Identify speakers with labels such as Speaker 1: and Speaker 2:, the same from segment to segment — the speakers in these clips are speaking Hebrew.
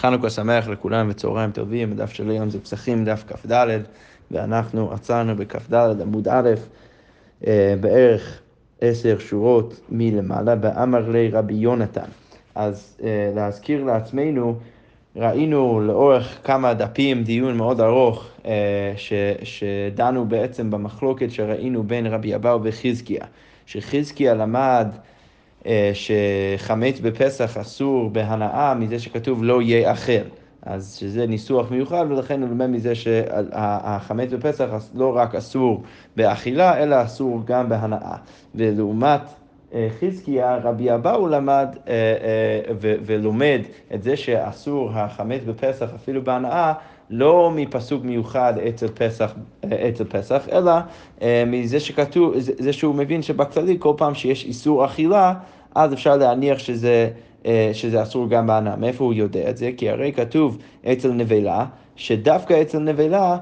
Speaker 1: חנוכה שמח לכולם וצהריים טובים, הדף של היום זה פסחים דף כ"ד, ואנחנו עצרנו בכ"ד עמוד א', אה, בערך עשר שורות מלמעלה, באמר לי רבי יונתן. אז אה, להזכיר לעצמנו, ראינו לאורך כמה דפים דיון מאוד ארוך אה, ש, שדנו בעצם במחלוקת שראינו בין רבי אבאו וחזקיה, שחזקיה למד שחמץ בפסח אסור בהנאה מזה שכתוב לא יהיה אחר. אז שזה ניסוח מיוחד, ולכן הוא לומד מזה שהחמץ בפסח לא רק אסור באכילה, אלא אסור גם בהנאה. ולעומת אה, חזקיה, רבי אבאו למד אה, ולומד את זה שאסור החמץ בפסח אפילו בהנאה, לא מפסוק מיוחד אצל פסח, אצל פסח, אלא מזה שכתוב, זה שהוא מבין שבכללי כל פעם שיש איסור אכילה, אז אפשר להניח שזה, שזה אסור גם בהנאה. מאיפה הוא יודע את זה? כי הרי כתוב אצל נבלה, שדווקא אצל נבלה אה, אה,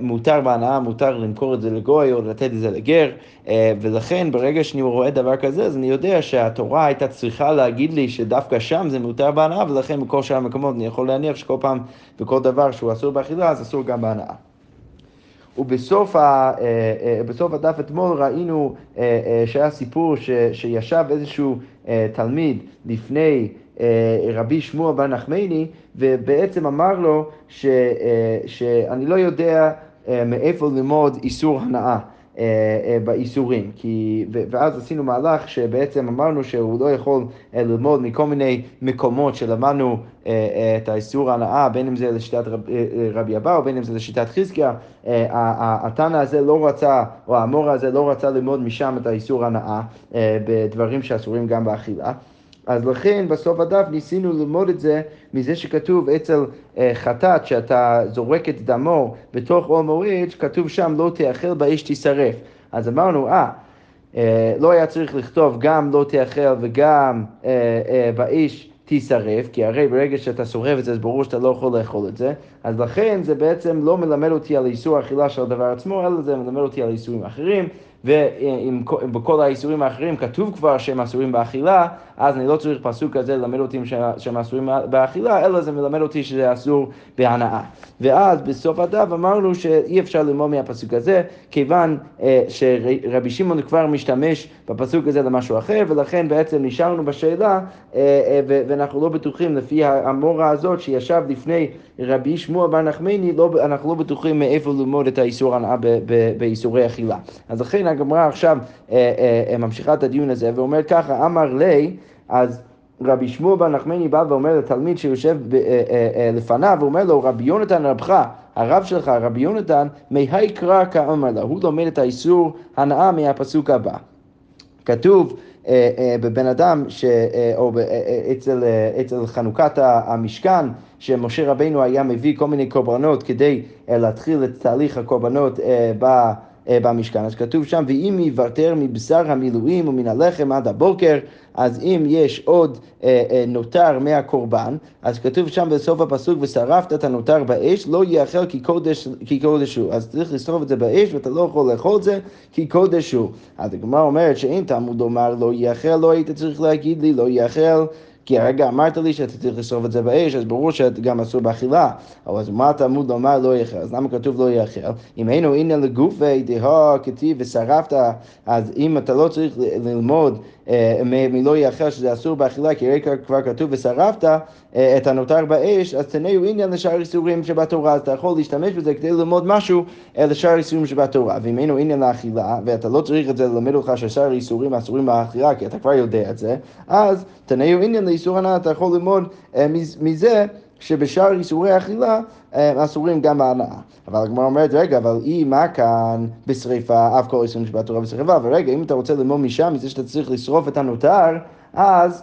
Speaker 1: מותר בהנאה, מותר למכור את זה לגוי או לתת את זה לגר, אה, ולכן ברגע שאני רואה דבר כזה, אז אני יודע שהתורה הייתה צריכה להגיד לי שדווקא שם זה מותר בהנאה, ולכן בכל שאר המקומות אני יכול להניח שכל פעם וכל דבר שהוא אסור באכילה, אז אסור גם בהנאה. ובסוף ה, בסוף הדף אתמול ראינו שהיה סיפור ש, שישב איזשהו תלמיד לפני רבי שמואל בר נחמני, ובעצם אמר לו ש, שאני לא יודע מאיפה ללמוד איסור הנאה. אה, אה, באיסורים. כי, ואז עשינו מהלך שבעצם אמרנו שהוא לא יכול אה, ללמוד מכל מיני מקומות שלמדנו את האיסור ההנאה, בין אם זה לשיטת רב, רבי אבאו, בין אם זה לשיטת חזקיה. התנא הזה לא רצה, או האמור הזה לא רצה ללמוד משם את האיסור ההנאה בדברים שאסורים גם באכילה. אז לכן בסוף הדף ניסינו ללמוד את זה מזה שכתוב אצל אה, חטאת שאתה זורק את דמו בתוך אור מועד, שכתוב שם לא תאכל באש תישרף. אז אמרנו, אה, אה, לא היה צריך לכתוב גם לא תאכל וגם אה, אה, באש תישרף, כי הרי ברגע שאתה שורף את זה, אז ברור שאתה לא יכול לאכול את זה, אז לכן זה בעצם לא מלמד אותי על איסור אכילה של הדבר עצמו, אלא זה מלמד אותי על איסורים אחרים. ובכל האיסורים האחרים כתוב כבר שהם אסורים באכילה, אז אני לא צריך פסוק כזה ללמד אותי שהם אסורים באכילה, אלא זה מלמד אותי שזה אסור בהנאה. ואז בסוף הדף אמרנו שאי אפשר ללמוד מהפסוק הזה, כיוון אה, שרבי שמעון כבר משתמש בפסוק הזה למשהו אחר, ולכן בעצם נשארנו בשאלה, אה, אה, ואנחנו לא בטוחים לפי המורה הזאת שישב לפני רבי שמואל בר נחמני, לא, אנחנו לא בטוחים מאיפה ללמוד את האיסור הנאה באיסורי אכילה. אז לכן הגמרא עכשיו אה, אה, אה, ממשיכה את הדיון הזה ואומרת ככה, אמר לי, אז רבי שמואל בר נחמני בא ואומר לתלמיד שיושב ב, אה, אה, אה, לפניו, הוא אומר לו, רבי יונתן רבך, הרב שלך, רבי יונתן, מהי קרא כאמר לה, הוא לומד את האיסור הנאה מהפסוק הבא. כתוב אה, אה, בבן אדם, ש, או אצל, אצל חנוכת המשכן, שמשה רבינו היה מביא כל מיני קורבנות כדי להתחיל את תהליך הקורבנות ב... במשכן. אז כתוב שם, ואם יוותר מבשר המילואים ומן הלחם עד הבוקר, אז אם יש עוד אה, אה, נותר מהקורבן, אז כתוב שם בסוף הפסוק, ושרפת את הנותר באש, לא יאכל כי קודש, כי קודש הוא. אז צריך לשרוף את זה באש, ואתה לא יכול לאכול את זה כי קודש הוא. אז הגמרא אומרת שאם תלמוד לומר לא יאכל, לא היית צריך להגיד לי לא יאכל. כי הרגע אמרת לי שאתה צריך לשרוף את זה באש, אז ברור שאתה גם אסור באכילה. אבל אז מה התלמוד לומר לא יאכל? אז למה כתוב לא יאכל? אם היינו הנה לגופי דהה כתיב ושרפת, אז אם אתה לא צריך ללמוד אה, מלא יאכל שזה אסור באכילה, כי רגע כבר כתוב ושרפת אה, את הנותר באש, אז תנאו עניין לשאר איסורים שבתורה, אז אתה יכול להשתמש בזה כדי ללמוד משהו אה, לשאר איסורים שבתורה. ואם היינו עניין לאכילה, ואתה לא צריך את זה ללמד אותך ששאר איסורים אסורים באכילה, כי אתה כבר יודע את זה, אז תנאו עניין לאיסור הנאה, אתה יכול ללמוד מזה שבשאר איסורי אכילה אסורים גם בהנאה. אבל הגמרא אומרת, רגע, אבל אי מה כאן בשריפה, אף כל איסורים שבתורה בשריפה, ורגע, אם אתה רוצה ללמוד משם, מזה שאתה צריך לשרוף את הנותר, אז...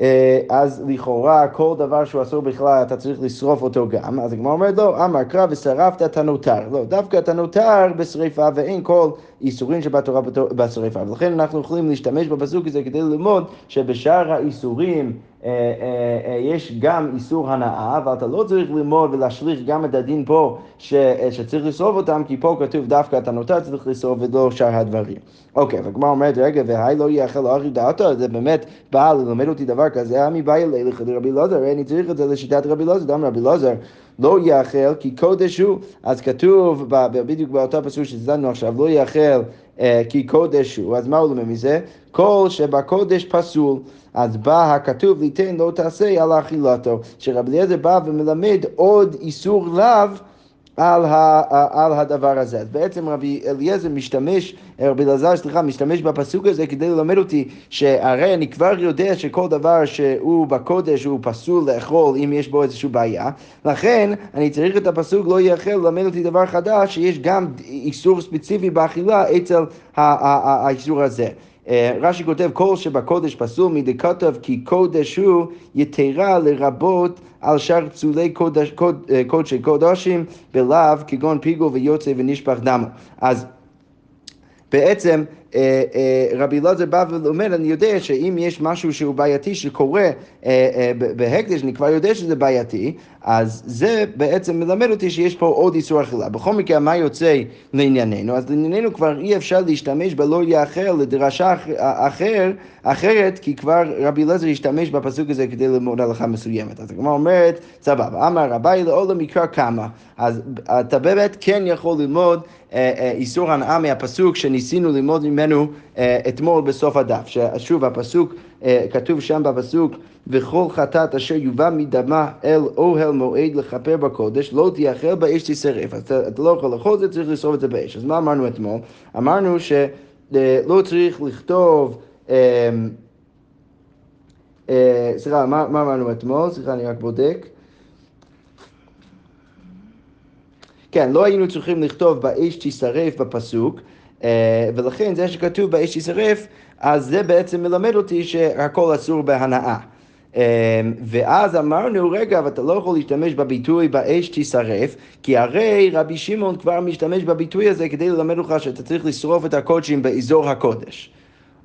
Speaker 1: אה, אז לכאורה כל דבר שהוא אסור בכלל אתה צריך לשרוף אותו גם, אז הגמרא אומרת לא, אמר קרא ושרפת את הנותר, לא, דווקא את הנותר בשריפה ואין כל איסורים שבתורה בשרפה. ולכן אנחנו יכולים להשתמש בפסוק הזה כדי ללמוד שבשאר האיסורים אה, אה, אה, יש גם איסור הנאה, ואתה לא צריך ללמוד ולהשליך גם את הדין פה ש, שצריך לשרוף אותם, כי פה כתוב דווקא את הנותר צריך לשרוף ולא שאר הדברים. אוקיי, והגמרא אומרת, רגע, והי לא יאכל אחי דעתו, זה באמת בא ללמד אותי דבר כזה, עמי באי אליך לרבי אלעזר, אני צריך את זה לשיטת רבי אלעזר, דם רבי אלעזר. לא יאכל כי קודש הוא, אז כתוב בדיוק באותו פסוק שצדדנו עכשיו, לא יאכל כי קודש הוא, אז מה הוא לומד מזה? כל שבקודש פסול. אז בא הכתוב ליתן לא תעשה על אכילתו, שרבי אליעזר בא ומלמד עוד איסור לאו על, ה, על הדבר הזה. אז בעצם רבי אליעזר משתמש, רבי אלעזר, סליחה, משתמש בפסוק הזה כדי ללמד אותי שהרי אני כבר יודע שכל דבר שהוא בקודש הוא פסול לאכול אם יש בו איזושהי בעיה, לכן אני צריך את הפסוק לא יאכל ללמד אותי דבר חדש שיש גם איסור ספציפי באכילה אצל האיסור הזה. אה, רש"י כותב, כל שבקודש פסול מדכתב כי קודש הוא יתרה לרבות על שאר פסולי קודש, קוד, אה, קודשי קודשים בלאו כגון פיגול ויוצא ונשפך דמו. אז בעצם אה, אה, רבי אלעזר בא ואומר, אני יודע שאם יש משהו שהוא בעייתי שקורה אה, בהקדש, אני כבר יודע שזה בעייתי, אז זה בעצם מלמד אותי שיש פה עוד איסור אכילה. בכל מקרה, מה יוצא לענייננו? אז לענייננו כבר אי אפשר להשתמש בלא יאכל לדרשה אחר, אחרת, כי כבר רבי אלעזר השתמש בפסוק הזה כדי ללמוד הלכה מסוימת. אז הגמרא אומרת, סבבה, אמר רבי לעולם יקרא כמה. אז אתה באמת כן יכול ללמוד איסור הנאה מהפסוק שניסינו ללמוד ממנו. אה, אתמול בסוף הדף. ששוב, הפסוק, אה, כתוב שם בפסוק, וכל חטאת אשר יובא מדמה אל אוהל מועד לכפר בקודש, לא תיאכל באש תשרף. אז אתה, אתה לא יכול לאכול את זה, צריך לשרוף את זה באש. אז מה אמרנו אתמול? אמרנו שלא אה, צריך לכתוב... סליחה, מה אמרנו אתמול? סליחה, אני רק בודק. כן, לא היינו צריכים לכתוב באש תשרף בפסוק, אה, ולכן זה שכתוב באש תשרף, אז זה בעצם מלמד אותי שהכל אסור בהנאה. אה, ואז אמרנו, רגע, אבל אתה לא יכול להשתמש בביטוי באש תשרף, כי הרי רבי שמעון כבר משתמש בביטוי הזה כדי ללמד אותך שאתה צריך לשרוף את הקודשים באזור הקודש.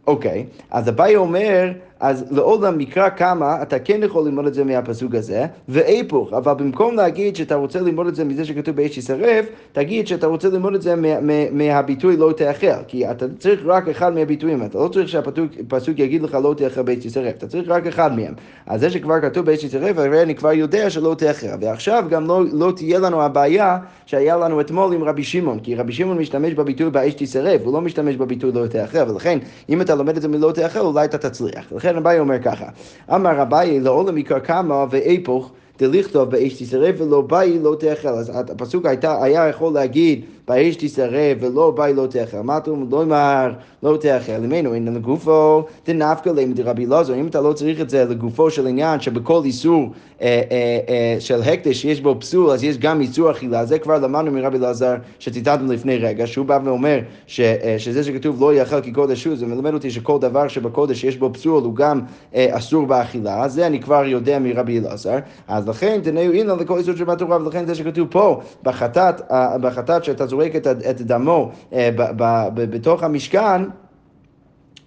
Speaker 1: אוקיי, אז אביי אומר, אז לעולם מקרא כמה, אתה כן יכול ללמוד את זה מהפסוק הזה, והיפוך, אבל במקום להגיד שאתה רוצה ללמוד את זה מזה שכתוב באש ישרף, תגיד שאתה רוצה ללמוד את זה מה, מה, מהביטוי לא תאכל, כי אתה צריך רק אחד מהביטויים, אתה לא צריך שהפסוק יגיד לך לא תאכל באש ישרף, אתה צריך רק אחד מהם. אז זה שכבר כתוב באש ישרף, הרי אני כבר יודע שלא תאכל, ועכשיו גם לא, לא תהיה לנו הבעיה שהיה לנו אתמול עם רבי שמעון, כי רבי שמעון משתמש בביטוי באש תשרף, הוא לא משתמש בביטוי לא תאכל, ולכן אם אתה לומד את זה מלא תאכל, אולי אתה תצליח. לכן אביי אומר ככה, אמר אביי לעולם עיקר כמה ואיפוך דליכתוב באש תשרף ולא באי לא תאכל. אז הפסוק היה יכול להגיד באש תשרף ולא באי לא תאכל. מה אומר? לא אמר לא תאכל. למנו אין לגופו דנפקא להם דרבי אלעזר. אם אתה לא צריך את זה לגופו של עניין שבכל איסור אה, אה, אה, של הקדש שיש בו פסול אז יש גם איסור אכילה. זה כבר למדנו מרבי אלעזר שציטטנו לפני רגע שהוא בא ואומר ש, שזה שכתוב לא יאכל כי קודש הוא זה מלמד אותי שכל דבר שבקודש יש בו פסול הוא גם אסור באכילה. זה אני כבר יודע מרבי אלעזר. אז לכן תנאו אילן לכל איסור שבתורה ולכן זה שכתוב פה בחטאת, בחטאת שאתה זורק את, את דמו אה, ב, ב, ב, בתוך המשכן,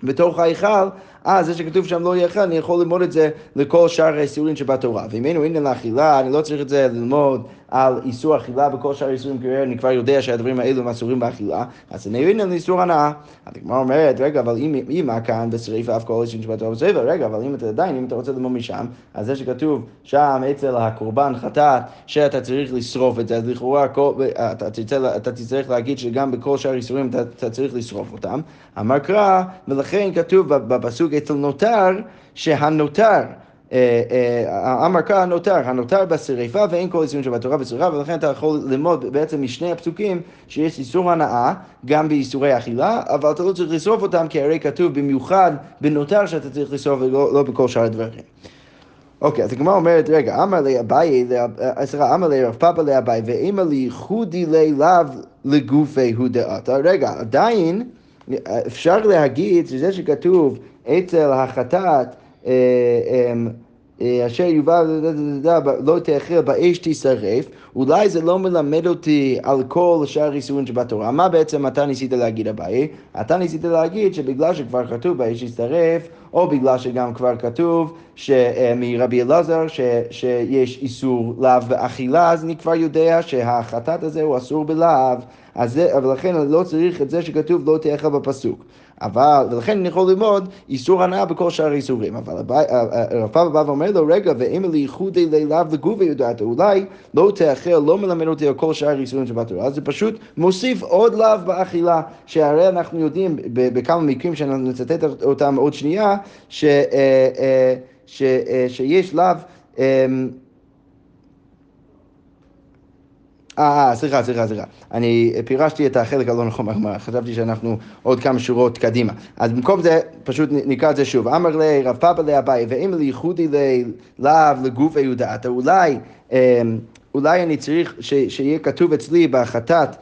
Speaker 1: בתוך ההיכל, אה, זה שכתוב שם לא יאכל, אני יכול ללמוד את זה לכל שאר האיסורים שבתורה. ואם היינו עניין לאכילה, אני לא צריך את זה ללמוד על איסור אכילה בכל שאר האיסורים, כי אני כבר יודע שהדברים האלו הם אסורים באכילה, אז אני עניין לאיסור הנאה. הגמרא אומרת, רגע, אבל אם, אם כאן בשריפה אף כל איסורים שבתורה בספר, רגע, אבל אם אתה עדיין, אם אתה רוצה ללמוד משם, אז זה שכתוב שם אצל הקורבן חטאת, שאתה צריך לשרוף את זה, אז לכאורה אתה, תצטרך, להגיד שגם בכל שאר האיסורים אתה, אתה צריך לשרוף אותם. אמר קרא, ולכן כתוב בפסוק אצל נותר, שהנותר אה, אה, הנותר, הנותר בשריפה ואין כל איסורים שבתורה בשריפה ולכן אתה יכול ללמוד בעצם משני הפסוקים שיש איסור הנאה גם באיסורי אכילה אבל אתה לא צריך לשרוף אותם כי הרי כתוב במיוחד בנותר שאתה צריך לשרוף ולא לא בכל שאר הדברים. אוקיי, אז הגמרא אומרת, רגע, אמר לי אביי, אה, סליחה, אמר לי רב פאפה לאביי, ואמר לי חודי לי לאו לגופי הוא דעתה. רגע, עדיין אפשר להגיד שזה שכתוב אצל החטאת אשר יובא לא תאכל באש תישרף, אולי זה לא מלמד אותי על כל שאר איסורים שבתורה. מה בעצם אתה ניסית להגיד אביי? אתה ניסית להגיד שבגלל שכבר כתוב באש תישרף, או בגלל שגם כבר כתוב אה, מרבי אלעזר שיש איסור לאו באכילה, אז אני כבר יודע שהחטאת הזה הוא אסור בלאו, ולכן אני לא צריך את זה שכתוב לא תאכל בפסוק. אבל, ולכן אני יכול ללמוד איסור הנאה בכל שאר האיסורים. אבל רב פאבא בא ואומר לו, רגע, ואם לייחודי לילאו לגובי יודעת, אולי לא תאכל, לא מלמד אותי על כל שאר האיסורים שבתורה, אז זה פשוט מוסיף עוד לאו באכילה, שהרי אנחנו יודעים בכמה מקרים שאנחנו נצטט אותם עוד שנייה, ש, אה, אה, ש, אה, שיש לאו אה, סליחה, סליחה, סליחה. אני פירשתי את החלק הלא נכון מהגמרא, חשבתי שאנחנו עוד כמה שורות קדימה. אז במקום זה, פשוט נקרא את זה שוב. אמר לי רב פאפה לאביי, ואם לייחודי לאו לגוף היודעת, אולי... אולי אני צריך שיהיה כתוב אצלי בחטאת אה, אה,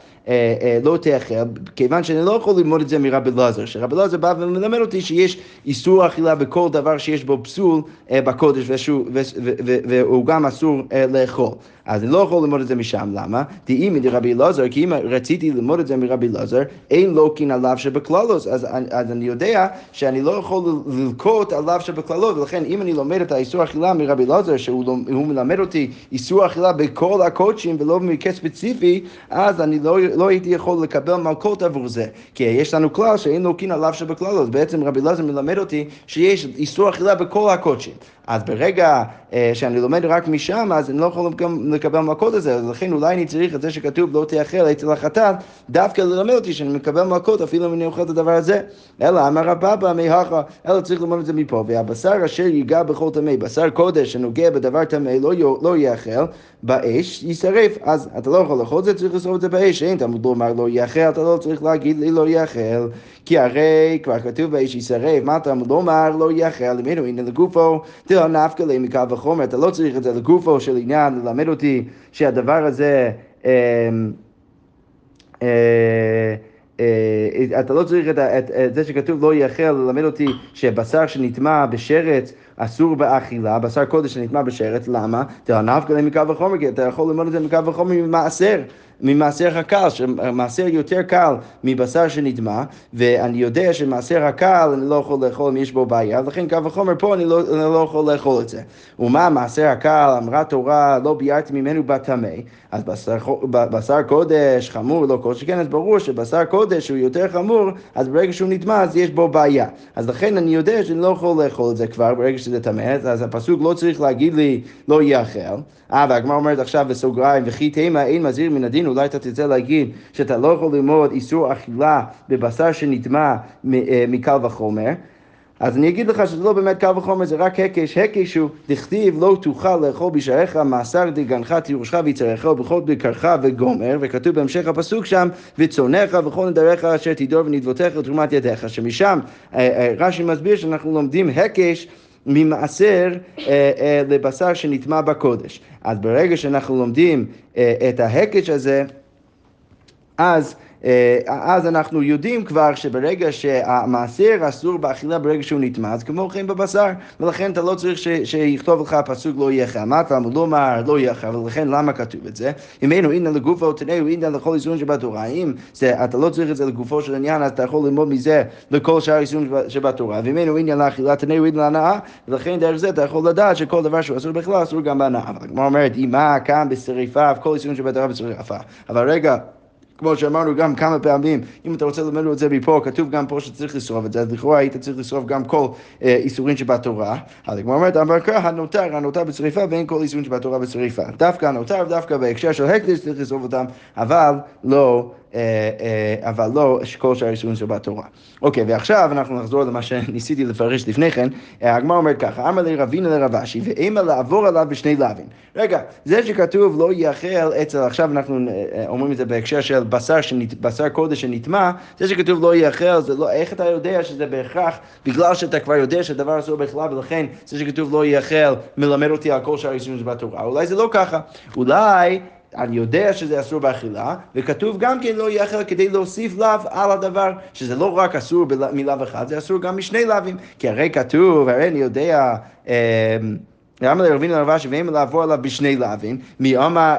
Speaker 1: לא תאכל, כיוון שאני לא יכול ללמוד את זה מרבי אלעזר, שרבי אלעזר בא ומלמד אותי שיש איסור אכילה בכל דבר שיש בו פסול אה, בקודש והוא גם אסור לאכול. אז אני לא יכול ללמוד את זה משם, למה? דאימי דרבי אלעזר, כי אם רציתי ללמוד את זה מרבי אלעזר, אין לוקין עליו שבכללות, אז, אז אני יודע שאני לא יכול ללקוט עליו שבכללות, ולכן אם אני לומד את האיסור אכילה מרבי אלעזר, שהוא מלמד אותי איסור אכילה בכל הקודשים ולא במקרה ספציפי, אז אני לא... לא הייתי יכול לקבל מלכות עבור זה. כי יש לנו כלל שאין לוקין עליו שבכללות. בעצם רבי אלעזר מלמד אותי שיש איסור אכילה בכל הקודשים. אז ברגע אה, שאני לומד רק משם, אז אני לא יכול גם לקבל מלכות הזה, אז לכן אולי אני צריך את זה שכתוב לא תאכל אצל החתן, דווקא ללמד אותי שאני מקבל מלכות אפילו אם אני אוכל את הדבר הזה. אלא אמר רבא מהכה, אלא צריך ללמוד את זה מפה, והבשר אשר ייגע בכל טמא, בשר קודש שנוגע בדבר טמא לא, לא יאכל באש, יישרף. אז אתה לא יכול לאכול את זה, צריך לשרוף את זה באש, אין תלמוד לומר לא יאכל, אתה לא צריך להגיד לי לא יאכל, כי הרי כבר כתוב באש יישרף, מה תלמוד לומר לא יאכל, למנו הנה לגופו, לא נפקא לי מקל וחומר, אתה לא צריך את זה לגופו של עניין, ללמד אותי שהדבר הזה... אה, אה, אה, אתה לא צריך את, את, את זה שכתוב לא יאכל ללמד אותי שבשר שנטמע בשרץ אסור באכילה, בשר קודש שנטמע בשרץ, למה? תלנפקא לי מקל וחומר, כי אתה יכול ללמוד את זה מקל וחומר ממעשר. ממעשר הקל, שמעשר יותר קל מבשר שנטמע, ואני יודע שמעשר הקל אני לא יכול לאכול אם יש בו בעיה, ולכן קו וחומר פה אני לא, אני לא יכול לאכול את זה. ומה מעשר הקל, אמרה תורה, לא ביארתי ממנו בטמא, אז בשר, בשר קודש חמור, לא כל שכן, אז ברור שבשר קודש הוא יותר חמור, אז ברגע שהוא נטמע אז יש בו בעיה. אז לכן אני יודע שאני לא יכול לאכול את זה כבר ברגע שזה טמא, אז הפסוק לא צריך להגיד לי לא יאכל. אה, והגמרא אומרת עכשיו בסוגריים, וכי תימא אין מזהיר מן הדין, אולי אתה תרצה להגיד שאתה לא יכול ללמוד איסור אכילה בבשר שנטמע אה, מקל וחומר. אז אני אגיד לך שזה לא באמת קל וחומר, זה רק הקש. הקש הוא דכתיב לא תוכל לאכול בשעריך מאסר דגנך תירושך ויצריך ובכל בקרך וגומר, וכתוב בהמשך הפסוק שם, וצונך וכל נדריך אשר תדור ונדבותיך לתרומת ידיך, שמשם אה, אה, רש"י מסביר שאנחנו לומדים הקש ממעשר אה, אה, לבשר שנטמע בקודש. אז ברגע שאנחנו לומדים אה, את ההקש הזה, אז אז אנחנו יודעים כבר שברגע שהמעשר אסור באכילה ברגע שהוא נטמע, אז כמו כן בבשר, ולכן אתה לא צריך ש, שיכתוב לך פסוק לא יאכל. מה אתה אמר? לא אמר לא יאכל, ולכן למה כתוב את זה? אם אינו אינן לגופו תנאו אינן לכל איסורים שבתורה. אם זה, אתה לא צריך את זה לגופו של עניין, אז אתה יכול ללמוד מזה לכל שאר איסורים שבתורה. ואם אינו אינן לאכילה תנאו אינן להנאה, ולכן דרך זה אתה יכול לדעת שכל דבר שהוא אסור בכלל אסור גם בהנאה. אבל הגמרא אומרת, אימה כאן בשריפה, כל איסורים שבתורה בשריפה. אבל רגע, כמו שאמרנו גם כמה פעמים, אם אתה רוצה ללמד את זה מפה, כתוב גם פה שצריך לשרוף את זה, אז לכאורה היית צריך לשרוף גם כל אה, איסורים שבתורה. אז כמו אומרת, אמר קרא, הנותר, הנותר בצריפה, ואין כל איסורים שבתורה בצריפה. דווקא הנותר, דווקא בהקשר של הקדש צריך לשרוף אותם, אבל לא אבל לא כל שאר האיסורים שבתורה. אוקיי, ועכשיו אנחנו נחזור למה שניסיתי לפרש לפני כן. אה, הגמרא אומרת ככה, אמר לי רבינה לרב אשי, ואימה לעבור עליו בשני לאווים. רגע, זה שכתוב לא יאכל אצל, עכשיו אנחנו אומרים את זה בהקשר של בשר, שנת, בשר קודש שנטמע, זה שכתוב לא יאכל, זה לא, איך אתה יודע שזה בהכרח, בגלל שאתה כבר יודע שהדבר אסור בכלל, ולכן זה שכתוב לא יאכל מלמד אותי על כל שאר האיסורים שבתורה. אולי זה לא ככה. אולי... אני יודע שזה אסור באכילה, וכתוב גם כן לא יאכל כדי להוסיף לאו על הדבר, שזה לא רק אסור מלאו אחד, זה אסור גם משני לאווים, כי הרי כתוב, הרי אני יודע... אה, למה לרבינו לרבשי ואם לעבור עליו בשני לאווים, מי אמר...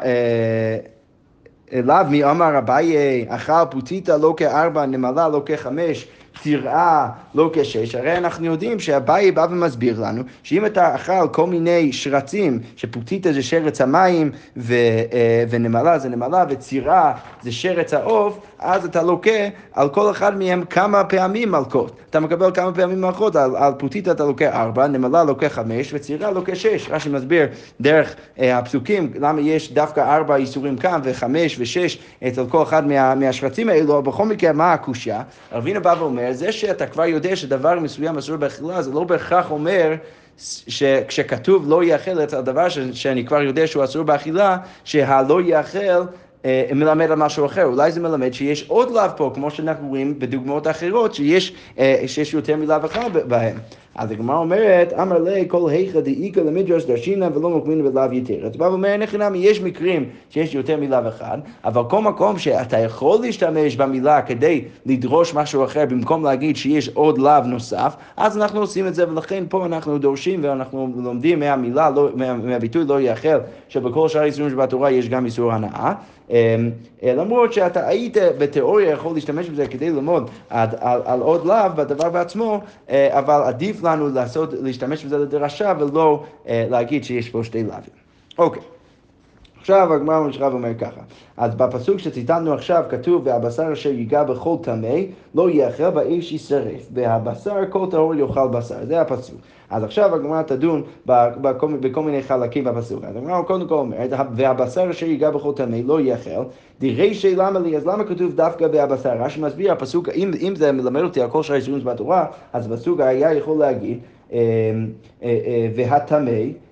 Speaker 1: אליו מי אמר אביי, אכל פוטיטה לא כארבע, נמלה לא כחמש, תראה לא כשש, הרי אנחנו יודעים שאביי בא ומסביר לנו שאם אתה אכל כל מיני שרצים, שפוטיטה זה שרץ המים ו, אה, ונמלה זה נמלה וצירה זה שרץ העוף, אז אתה לוקה על כל אחד מהם כמה פעמים מלכות. אתה מקבל כמה פעמים מלכות, על, על פוטיטה אתה לוקה ארבע, נמלה לוקה חמש וצירה לוקה שש. רש"י מסביר דרך אה, הפסוקים למה יש דווקא ארבע איסורים כאן וחמש ושש אצל כל אחד מה, מהשרצים האלו, אבל בכל מקרה מה הקושייה? רבינו בא ואומר, זה שאתה כבר יודע שדבר מסוים אסור באכילה, זה לא בהכרח אומר שכשכתוב לא יאכל את הדבר שאני כבר יודע שהוא אסור באכילה, שהלא יאכל אה, מלמד על משהו אחר, אולי זה מלמד שיש עוד לאו פה, כמו שאנחנו רואים בדוגמאות אחרות, שיש, אה, שיש יותר מלאו אחד בהם. אז הגמרא אומרת, אמר לי כל היכא דאיכא למדרש דרשינא ולא מוקמין בלאו יתר. אז בא ואומר, אין יש מקרים שיש יותר מלאו אחד, אבל כל מקום שאתה יכול להשתמש במילה כדי לדרוש משהו אחר במקום להגיד שיש עוד לאו נוסף, אז אנחנו עושים את זה, ולכן פה אנחנו דורשים ואנחנו לומדים מהמילה, לא, מה, מהביטוי לא יאכל, שבכל שאר האיסורים שבתורה יש גם איסור הנאה. אמ, אה, למרות שאתה היית בתיאוריה יכול להשתמש בזה כדי ללמוד על, על, על עוד לאו בדבר בעצמו, אה, אבל עדיף לנו לעשות, להשתמש בזה לדרשה ולא אה, להגיד שיש פה שתי לאווים. אוקיי. עכשיו הגמרא ממשיכה ואומר ככה, אז בפסוק שציטטנו עכשיו כתוב והבשר אשר ייגע בכל טמא לא יאכל באש יישרף והבשר כל טהור יאכל בשר, זה הפסוק. אז עכשיו הגמרא תדון בכל, מיני חלקים בפסוק. אז הגמרא קודם כל אומרת, והבשר אשר ייגע בכל טמא לא יאכל, דרישי למה לי, אז למה כתוב דווקא והבשר? רש"י מסביר, הפסוק, אם, אם זה מלמד אותי על כל שאר האיסורים בתורה, אז הפסוק היה יכול להגיד, אה, אה, אה, והטמא אמ,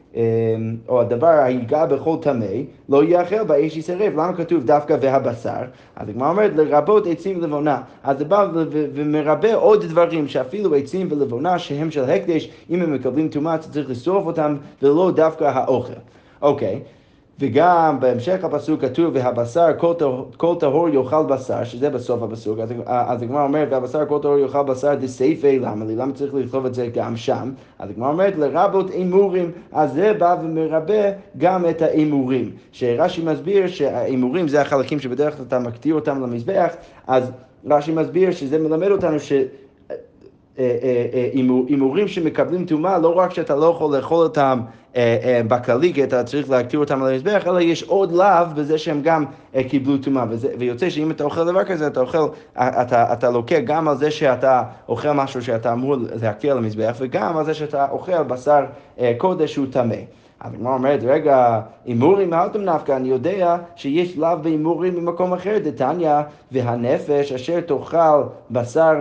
Speaker 1: או הדבר היגע בכל טמא, לא יאכל באש ישרף. למה כתוב דווקא והבשר? אז הגמרא אומרת, לרבות עצים ולבונה. אז זה בא ומרבה עוד דברים, שאפילו עצים ולבונה שהם של הקדש, אם הם מקבלים טומאה, צריך לשרוף אותם, ולא דווקא האוכל. אוקיי, okay. וגם בהמשך הפסוק כתוב, והבשר כל טהור יאכל בשר, שזה בסוף הפסוק, אז, אז הגמרא אומרת, והבשר כל טהור יאכל בשר דסייפי, למה לי? למה צריך לכתוב את זה גם שם? אז הגמרא אומרת, לרבות הימורים, אז זה בא ומרבה גם את ההימורים. שרש"י מסביר שההימורים זה החלקים שבדרך כלל אתה מקטיר אותם למזבח, אז רש"י מסביר שזה מלמד אותנו ש... אה, אה, אה, הימורים שמקבלים טומאה, לא רק שאתה לא יכול לאכול אותם בכללי, כי אתה צריך להקטיר אותם על המזבח, אלא יש עוד לאו בזה שהם גם קיבלו טומאה. ויוצא שאם אתה אוכל דבר כזה, אתה אוכל, אתה, אתה לוקח גם על זה שאתה אוכל משהו שאתה אמור להקטיר על המזבח, וגם על זה שאתה אוכל בשר קודש שהוא טמא. אז הגמרא אומרת, רגע, הימורים מאלתום נפקא, אני יודע שיש לאו בהימורים ממקום אחר, דתניא, והנפש אשר תאכל בשר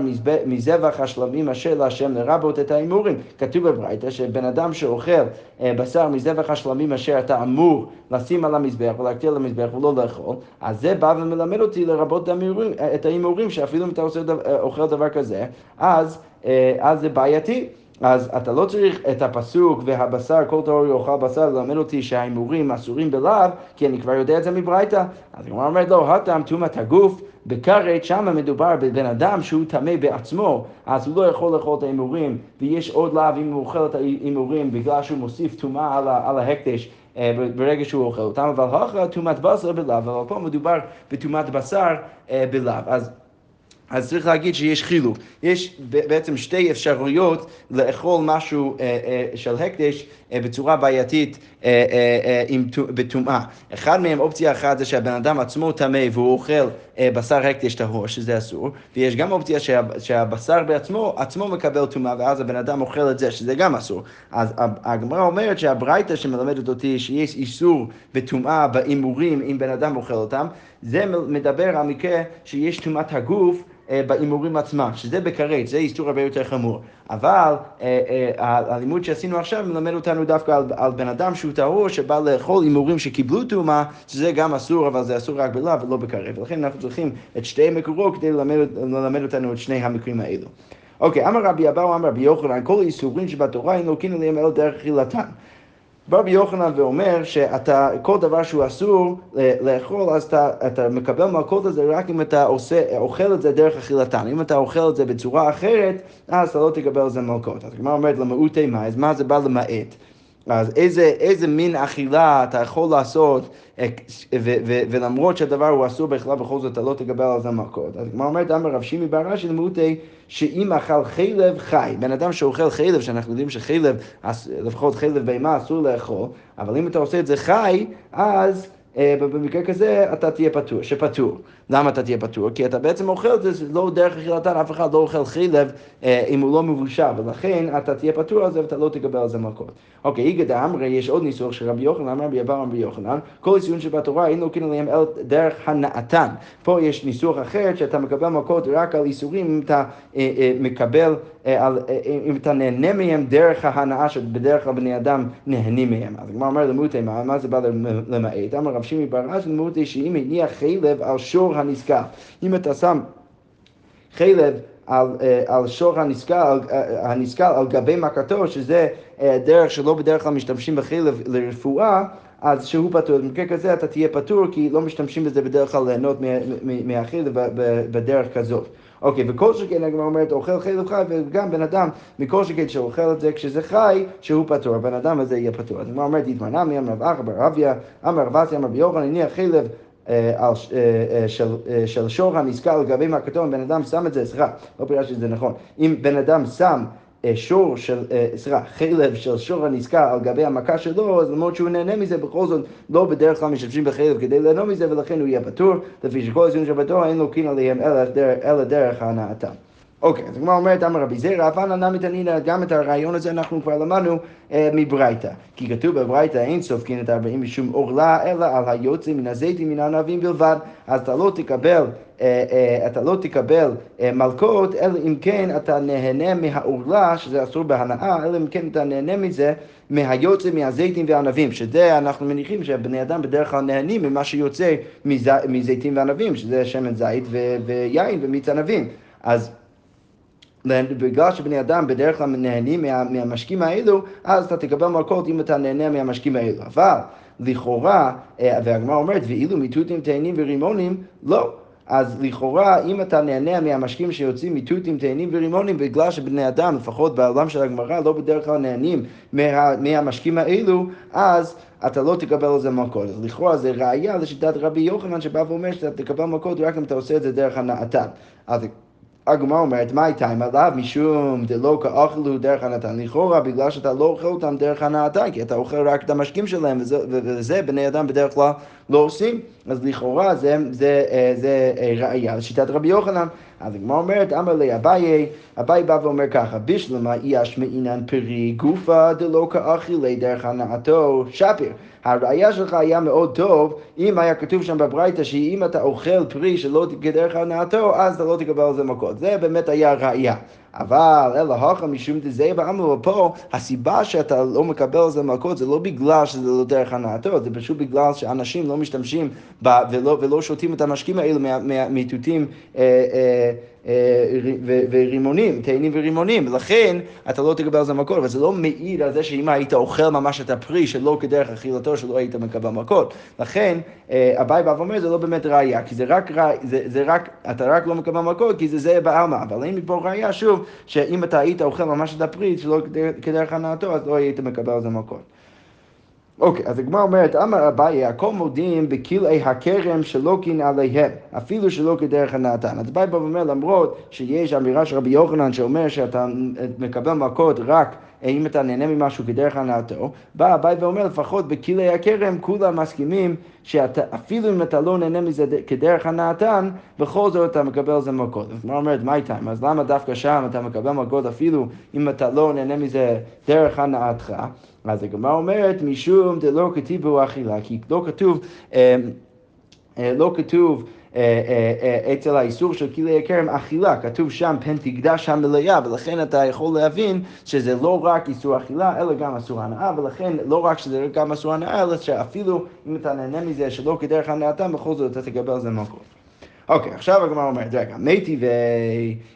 Speaker 1: מזבח השלמים אשר להשם לרבות את ההימורים. כתוב בברייתא שבן אדם שאוכל אה, בשר מזבח השלמים אשר אתה אמור לשים על המזבח ולהקטיר המזבח ולא לאכול, אז זה בא ומלמד אותי לרבות את ההימורים, שאפילו אם אתה אה, אוכל דבר כזה, אז, אה, אז זה בעייתי. אז אתה לא צריך את הפסוק והבשר, כל טהור יאכל בשר, ללמד אותי שההימורים אסורים בלאו, כי אני כבר יודע את זה מברייתא. אז הגמרא אומרת לו, לא, הטעם טומאת הגוף, בכרת שמה מדובר בבן אדם שהוא טמא בעצמו, אז הוא לא יכול לאכול את ההימורים, ויש עוד לאו אם הוא אוכל את ההימורים בגלל שהוא מוסיף טומאה על, על ההקדש. אה, ברגע שהוא אוכל אותם, אבל הוכרה טומאת בשר בלאו, אבל פה מדובר בטומאת בשר אה, בלאו. אז אז צריך להגיד שיש חילוק. יש בעצם שתי אפשרויות לאכול משהו אה, אה, של הקדש אה, בצורה בעייתית בטומאה. אחד מהם, אופציה אחת זה שהבן אדם עצמו טמא והוא אוכל בשר הקדש טהור, שזה אסור, ויש גם אופציה שה, שהבשר בעצמו עצמו מקבל טומאה ואז הבן אדם אוכל את זה, שזה גם אסור. אז הגמרא אומרת שהברייתא שמלמדת אותי שיש איסור בטומאה בהימורים אם בן אדם אוכל אותם, זה מדבר על מקרה שיש טומאת הגוף אה, בהימורים עצמם, שזה בכרת, זה איסור הרבה יותר חמור. אבל אה, אה, הלימוד שעשינו עכשיו מלמד אותנו דווקא על, על בן אדם שהוא טהור, שבא לאכול הימורים שקיבלו טומאה, שזה גם אסור, אבל זה אסור רק בלאו ולא בכרת. ולכן אנחנו צריכים את שתי מקורות כדי ללמד, ללמד אותנו את שני המקרים האלו. אוקיי, אמר רבי אבאו, אמר רבי יוחנן, כל האיסורים שבתורה אין לוקים עליהם אלא דרך אכילתן. בא רבי יוחנן ואומר שאתה, כל דבר שהוא אסור לאכול, אז אתה, אתה מקבל מלכות הזה רק אם אתה עושה, אוכל את זה דרך אכילתן. אם אתה אוכל את זה בצורה אחרת, אז אתה לא תקבל על זה מלכות. אז הגמרא אומרת למעוטי מה, אז מה זה בא למעט? אז איזה, איזה מין אכילה אתה יכול לעשות, אה, ו, ו, ולמרות שהדבר הוא אסור בכלל, בכל זאת אתה לא תקבל על זה מכות. אז כמו אומרת, אמר רב שימי בר רש"י למותי, שאם אכל חלב חי, בן אדם שאוכל חלב, שאנחנו יודעים שחלב, לפחות חלב בהמה אסור לאכול, אבל אם אתה עושה את זה חי, אז... אה, במקרה כזה אתה תהיה פטור, שפטור. למה אתה תהיה פטור? כי אתה בעצם אוכל את זה, לא דרך אכילתן, אף אחד לא אוכל חילב אה, אם הוא לא מבושל, ולכן אתה תהיה פטור על זה ואתה לא תקבל על זה מכות. אוקיי, איגד אמרי, יש עוד ניסוח של רבי יוחנן, אמר רבי אבר רבי יוחנן, כל איסורים שבתורה אין לוקחים עליהם אלא דרך הנאתן. פה יש ניסוח אחר שאתה מקבל מכות רק על איסורים אם אתה אה, מקבל, אם אתה נהנה מהם דרך ההנאה שבדרך כלל בני אדם נהנים מהם. אז הגמרא אומר למותי, מה, זה בא למעט? אמר רב שימי בר רז למותי שאם הניח חלב על שור הנזקל. אם אתה שם חלב על, אה, על שור אה, הנסקל על גבי מכתו, שזה אה, דרך שלא בדרך כלל משתמשים בחלב לרפואה, אז שהוא פטור. במקרה כזה אתה תהיה פטור, כי לא משתמשים בזה בדרך כלל ליהנות מהחלב בדרך כזאת. אוקיי, וכל שכן הגמרא אומרת, אוכל חלב חי, וגם בן אדם, מכל שכן שאוכל את זה כשזה חי, שהוא פטור, הבן אדם הזה יהיה פטור. אז הגמרא אומרת, התמנה מי אמר רב אחא בר אמר רב אסי אמר ביוחנן, הניח חלב של, שור הנזכר לגבי מהכתום, בן אדם שם את זה, סליחה, לא פירשתי את זה נכון, אם בן אדם שם שור של, סליחה, חלב של שור הנזכר על גבי המכה שלו, אז למרות שהוא נהנה מזה, בכל זאת לא בדרך כלל משתמשים בחלב כדי ליהנות מזה, ולכן הוא יהיה פטור, לפי שכל הציון שבתור אין לו קין עליהם אלא דרך הנאתם. אוקיי, אז הגמרא אומרת, אמר רבי זרע, אף אנא נמי תנינא, גם את הרעיון הזה אנחנו כבר למדנו אה, מברייתא. כי כתוב בברייתא, אין סופקין את הארבעים משום עורלה, אלא על היוצא מן הזיתים מן הענבים בלבד. אז אתה לא תקבל, אה, אה, אתה לא תקבל אה, מלקות, אלא אם כן אתה נהנה מהעורלה, שזה אסור בהנאה, אלא אם כן אתה נהנה מזה מהיוצא מהזיתים והענבים, שזה אנחנו מניחים שבני אדם בדרך כלל נהנים ממה שיוצא מזיתים וענבים, שזה שמן זית ויין ומיץ ענבים. אז בגלל שבני אדם בדרך כלל נהנים מה, מהמשקים האלו, אז אתה תקבל מלכות אם אתה נהנה מהמשקים האלו. אבל לכאורה, אה, והגמרא אומרת, ואילו מתותים, תאנים ורימונים, לא. אז לכאורה, אם אתה נהנה מהמשקים שיוצאים מתותים, תאנים ורימונים, בגלל שבני אדם, לפחות בעולם של הגמרא, לא בדרך כלל נהנים מה, מהמשקים האלו, אז אתה לא תקבל על זה מכות. אז לכאורה זה ראייה לשיטת רבי יוחנן שבא ואומר שאתה תקבל מכות רק אם אתה עושה את זה דרך הנאתן. אז הגמרא אומרת, מה הייתה עם עליו משום דלא כאכלו דרך הנתן? לכאורה, בגלל שאתה לא אוכל אותם דרך הנתן, כי אתה אוכל רק את המשקים שלהם, וזה, וזה בני אדם בדרך כלל לא עושים, אז לכאורה זה, זה, זה, אה, זה אה, ראייה לשיטת רבי יוחנן. אז הגמרא אומרת, אמר לי אביי, אביי בא ואומר ככה, בשלמה אי אשמעינן פרי גופה דלא כאכילי דרך הנעתו שפיר. הראייה שלך היה מאוד טוב אם היה כתוב שם בברייתא שאם אתה אוכל פרי שלא כדרך הנעתו, אז אתה לא תקבל על זה מכות. זה באמת היה ראייה. אבל אלא הוכא משום דזה ואמרו פה, הסיבה שאתה לא מקבל על זה מלכות זה לא בגלל שזה לא דרך הנאתו, זה פשוט בגלל שאנשים לא משתמשים ב, ולא, ולא שותים את המשקים האלו מתותים אה, אה, אה, ורימונים, תאנים ורימונים, ולכן אתה לא תקבל על זה מכות, אבל זה לא מעיד על זה שאם היית אוכל ממש את הפרי שלא כדרך אכילתו, שלא היית מקבל מכות. לכן, אביי בא ואומר, זה לא באמת ראייה, כי זה רק, זה, זה רק, אתה רק לא מקבל מכות, כי זה זה בעלמא, אבל אין מפה ראייה, שוב, שאם אתה היית אוכל ממש את הפרי שלא כדרך הנאתו, אז לא היית מקבל על זה מכות. אוקיי, אז הגמרא אומרת, אמר אביי, הכל מודים בכלאי הכרם שלא קין עליהם, אפילו שלא כדרך הנתן. אז אביי בא ואומר, למרות שיש אמירה של רבי יוחנן שאומר שאתה מקבל מכות רק אם אתה נהנה ממשהו כדרך הנאתו, בא אביי ואומר, לפחות בכלאי הכרם כולם מסכימים שאפילו אם אתה לא נהנה מזה כדרך הנאתן, בכל זאת אתה מקבל על זה מכות. אז מה אומרת, מה איתם? אז למה דווקא שם אתה מקבל מכות אפילו אם אתה לא נהנה מזה דרך הנאתך? אז הגמרא אומרת, משום דלא כתיבו אכילה, כי לא כתוב, אה, אה, לא כתוב אה, אצל האיסור של כלי הכרם אכילה, כתוב שם פן תקדש המלאה, ולכן אתה יכול להבין שזה לא רק איסור אכילה, אלא גם אסור הנאה, ולכן לא רק שזה גם אסור הנאה, אלא שאפילו אם אתה נהנה מזה שלא כדרך הנאתם, בכל זאת אתה תקבל על זה מכות. אוקיי, okay, עכשיו הגמרא אומרת, רגע, מתי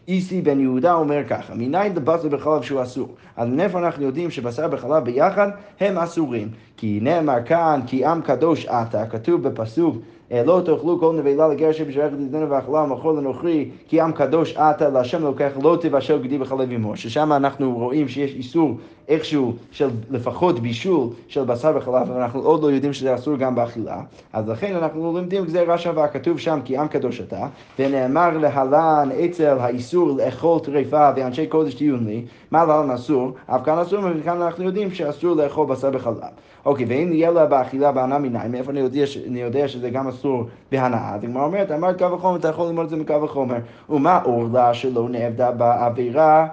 Speaker 1: ואיסי בן יהודה אומר ככה, מניין לבשר בחלב שהוא אסור? אז מאיפה אנחנו יודעים שבשר בחלב ביחד הם אסורים? כי נאמר כאן, כי עם קדוש אתה, כתוב בפסוק לא תאכלו כל נבלה לגר שבשבילך תתנו ואכלה ומאכול לנוכרי כי עם קדוש אתה להשם אלוקיך לא תבשל גדי בחלב אמור ששם אנחנו רואים שיש איסור איכשהו של לפחות בישול של בשר וחלב ואנחנו עוד לא יודעים שזה אסור גם באכילה. אז לכן אנחנו לומדים גזירה שווה כתוב שם כי עם קדוש אתה ונאמר להלן אצל האיסור לאכול טרפה ואנשי קודש תהיו לי מה להלן אסור? אף כאן אסור וכאן אנחנו יודעים שאסור לאכול בשר וחלב. אוקיי ואם יהיה לה באכילה בהנאה מנין מאיפה אני יודע, אני יודע שזה גם אסור בהנאה? אז הגמרא אומרת אמרת קו וחומר אתה יכול ללמוד את זה מקו וחומר ומה עורלה שלא נעבדה בעבירה?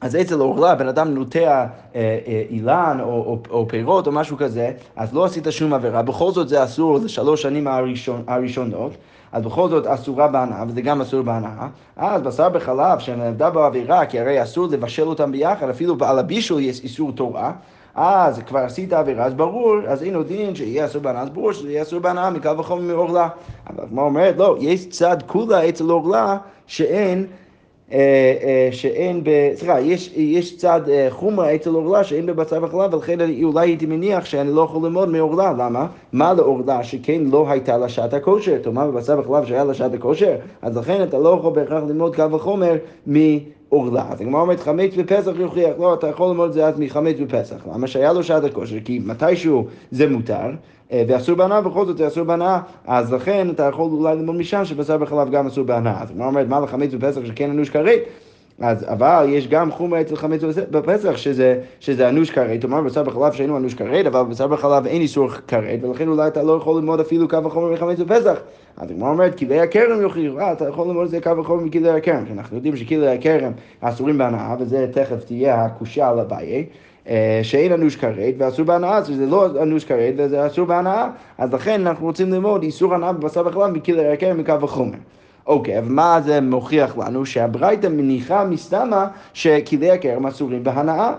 Speaker 1: אז אצל אורלה בן אדם נוטע אה, אה, אילן או, או, או פירות או משהו כזה, אז לא עשית שום עבירה, בכל זאת זה אסור לשלוש שנים הראשון, הראשונות, אז בכל זאת אסורה בהנאה, וזה גם אסור בהנאה, אז בשר בחלב שנעבדה בעבירה, כי הרי אסור לבשל אותם ביחד, אפילו על הבישול יש איסור תורה, אז כבר עשית עבירה, אז ברור, אז אין עוד דין שיהיה אסור בהנאה, אז ברור שזה יהיה אסור בהנאה מקל וחומר מעורלה. אבל כמו אומרת, לא, יש צד כולה אצל עורלה שאין אה, אה, שאין ב... סליחה, יש, יש צד אה, חומרה אצל עורלה שאין בבשר וחלב, ולכן אולי הייתי מניח שאני לא יכול ללמוד מעורלה. למה? מה לעורלה שכן לא הייתה לה שעת הכושר? תאמר בבשר וחלב שהיה לה שעת הכושר? אז לכן אתה לא יכול בהכרח ללמוד קל וחומר מעורלה. אז הגמרא אומרת חמץ בפסח יוכיח, לא, אתה יכול ללמוד את זה אז מחמץ בפסח. למה שהיה לו שעת הכושר? כי מתישהו זה מותר. ואסור בהנאה, בכל זאת זה אסור בהנאה, אז לכן אתה יכול אולי ללמוד משם שבשר בחלב גם אסור בהנאה. אז הגמרא אומרת, מה לחמץ בפסח שכן אנוש כרת? אז אבל יש גם חומר אצל חמץ בפסח שזה, שזה אנוש כרת, כלומר בשר בחלב שאינו אנוש כרת, אבל בשר בחלב אין איסור כרת, ולכן אולי אתה לא יכול ללמוד אפילו קו החומר מחמץ בפסח. אז הגמרא אומרת, כלי הכרם יוכיחו, אה, אתה יכול ללמוד את זה קו החומר מכלי הכרם, כי אנחנו יודעים שכלי הכרם אסורים בהנאה, וזה תכף תהיה הקושה על אביי. שאין אנוש כרת ואסור בהנאה, שזה לא אנוש כרת וזה אסור בהנאה, אז לכן אנחנו רוצים ללמוד איסור הנאה בבשר בחלב מכלי הכרם מקו החומר. אוקיי, אבל מה זה מוכיח לנו? שהברייתא מניחה מסתמה שכלי הכרם אסורים בהנאה.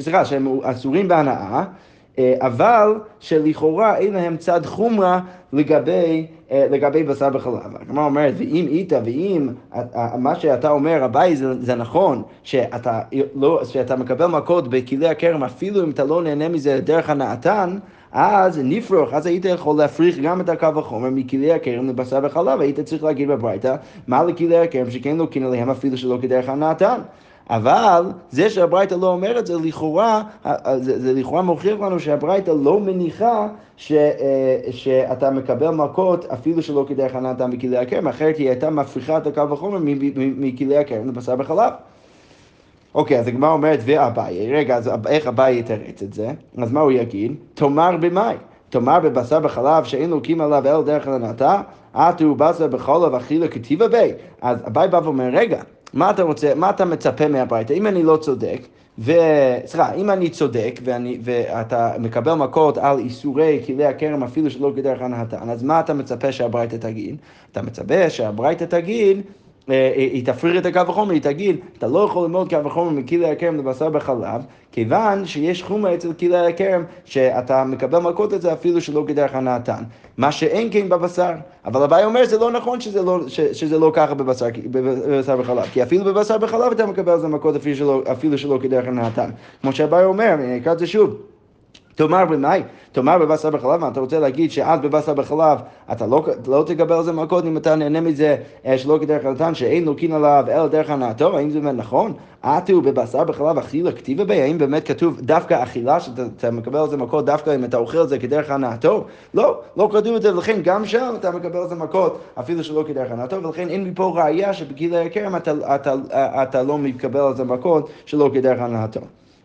Speaker 1: סליחה, שהם אסורים בהנאה, אבל שלכאורה אין להם צד חומרה לגבי, לגבי בשר בחלב. הגמרא אומרת, ואם איתה, ואם מה שאתה אומר, אביי, זה, זה נכון, שאתה, לא, שאתה מקבל מכות בכלי הכרם, אפילו אם אתה לא נהנה מזה דרך הנאתן, אז נפרוך, אז היית יכול להפריך גם את הקו החומר מכלי הכרם לבשר וחלב, היית צריך להגיד בברייתא, מה לכלי הכרם שכן לוקחים עליהם אפילו שלא כדרך הנאתן. אבל זה שהברייתא לא אומר את זה, לכאורה, זה, זה לכאורה מוכיח לנו שהברייתא לא מניחה ש, שאתה מקבל מכות אפילו שלא כדרך הנאתן מכלי הכרם, אחרת היא הייתה מפריחה את הקו החומר מכלי הכרם לבשר וחלב. אוקיי, אז הגמרא אומרת, ואביי, רגע, אז איך אביי יתרץ את זה? אז מה הוא יגיד? תאמר במאי. תאמר בבשר בחלב שאין לוקים עליו אלא דרך הנעתה, עטו בשר בחלב אכילה כתיבה בי. אז אביי בא ואומר, רגע, מה אתה רוצה, מה אתה מצפה מהברייתא? אם אני לא צודק, ו... סליחה, אם אני צודק ואני, ואתה מקבל מכות על איסורי כלי הכרם אפילו שלא כדרך הנהתן, אז מה אתה מצפה שהברייתא תגיד? אתה מצפה שהברייתא תגיד היא תפריך את הקו החומר, היא תגיד, אתה לא יכול ללמוד קו החומר מכלי הכרם לבשר בחלב, כיוון שיש חומר אצל כלי הכרם, שאתה מקבל מכות את זה אפילו שלא כדרך הנאתן. מה שאין כן בבשר. אבל אביי אומר, זה לא נכון שזה לא, ש, שזה לא ככה בבשר, בבשר בחלב, כי אפילו בבשר בחלב אתה מקבל על זה מכות אפילו שלא, אפילו שלא כדרך הנאתן. כמו שאביי אומר, אני אקרא את זה שוב. תאמר במאי, תאמר בבשר בחלב, מה אתה רוצה להגיד שאז בבשר בחלב אתה לא, לא תקבל על זה מכות אם אתה נהנה מזה שלא כדרך הנתן, שאין לוקין עליו אלא דרך הנאתו, האם זה באמת נכון? עטו בבשר בחלב אכילה כתיבה בי, האם באמת כתוב דווקא אכילה, שאתה מקבל על זה מכות דווקא אם אתה אוכל את זה כדרך הנאתו? לא, לא כתוב את זה, ולכן גם שם אתה מקבל על זה מכות אפילו שלא כדרך הנאתו, ולכן אין מפה ראייה שבגיל הכרם אתה, אתה, אתה, אתה לא מקבל על זה מכות שלא כדרך הנאתו.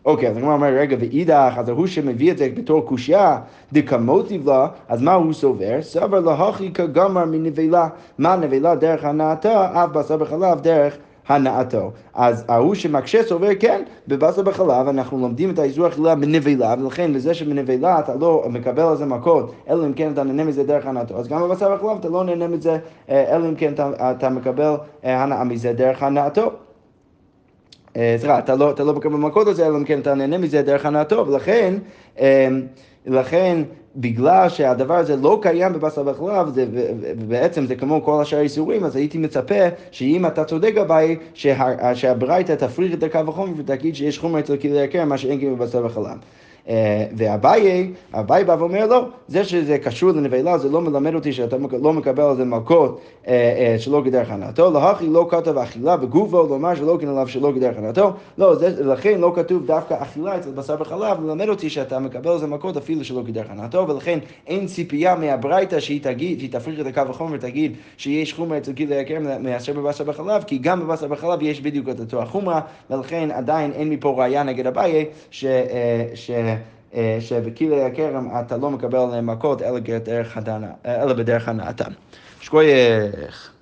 Speaker 1: אוקיי, אז הגמרא אומר, רגע, ואידך, אז ההוא שמביא את זה בתור קושייה, דקמוטיב לה, אז מה הוא סובר? סבר להכי כגמר מנבלה. מה נבלה דרך הנאתה, אף בשר בחלב דרך הנאתו. אז ההוא שמקשה סובר, כן, בבשר בחלב אנחנו לומדים את האיסור אכילה מנבלה, ולכן לזה שמנבלה אתה לא מקבל על זה מכות, אלא אם כן אתה נהנה מזה דרך הנאתו. אז גם בבשר בחלב אתה לא נהנה מזה, אלא אם כן אתה, אתה מקבל הנאה מזה דרך הנאתו. סליחה, אתה לא, אתה לא מקבל מכות על זה, אלא אם כן אתה נהנה מזה דרך הנאתו, ולכן, לכן, בגלל שהדבר הזה לא קיים בבשר וחלב, ובעצם זה כמו כל השאר האיסורים, אז הייתי מצפה שאם אתה צודק אביי, שהברייתא תפריך את הקו החומר ותגיד שיש חומר אצל כלי יקר, מה שאין כאילו בבשר וחלב. אה, ואביי, אביי בא ואומר לא, זה שזה קשור לנבלה זה לא מלמד אותי שאתה לא מקבל על זה מלכות אה, אה, שלא כדרך הנאתו, להכי לא כתב אכילה בגופו, לומר שלא כן עליו שלא כדרך הנאתו, לא, לכן לא כתוב דווקא אכילה אצל בשר וחלב, ללמד אותי שאתה מקבל על זה מלכות אפילו שלא כדרך הנאתו, ולכן אין ציפייה מהברייתא שהיא תגיד, שהיא תפריך את הקו החומר ותגיד שיש חומר אצל גיל היקר מאשר בבשר וחלב, כי גם בבשר וחלב יש בדיוק את אותו החומרה, ולכן עדיין אין מפה ראייה נגד אביי, ש... ש שבכלי הכרם אתה לא מקבל עליהם מכות אלא בדרך הנאתם. שכוייך.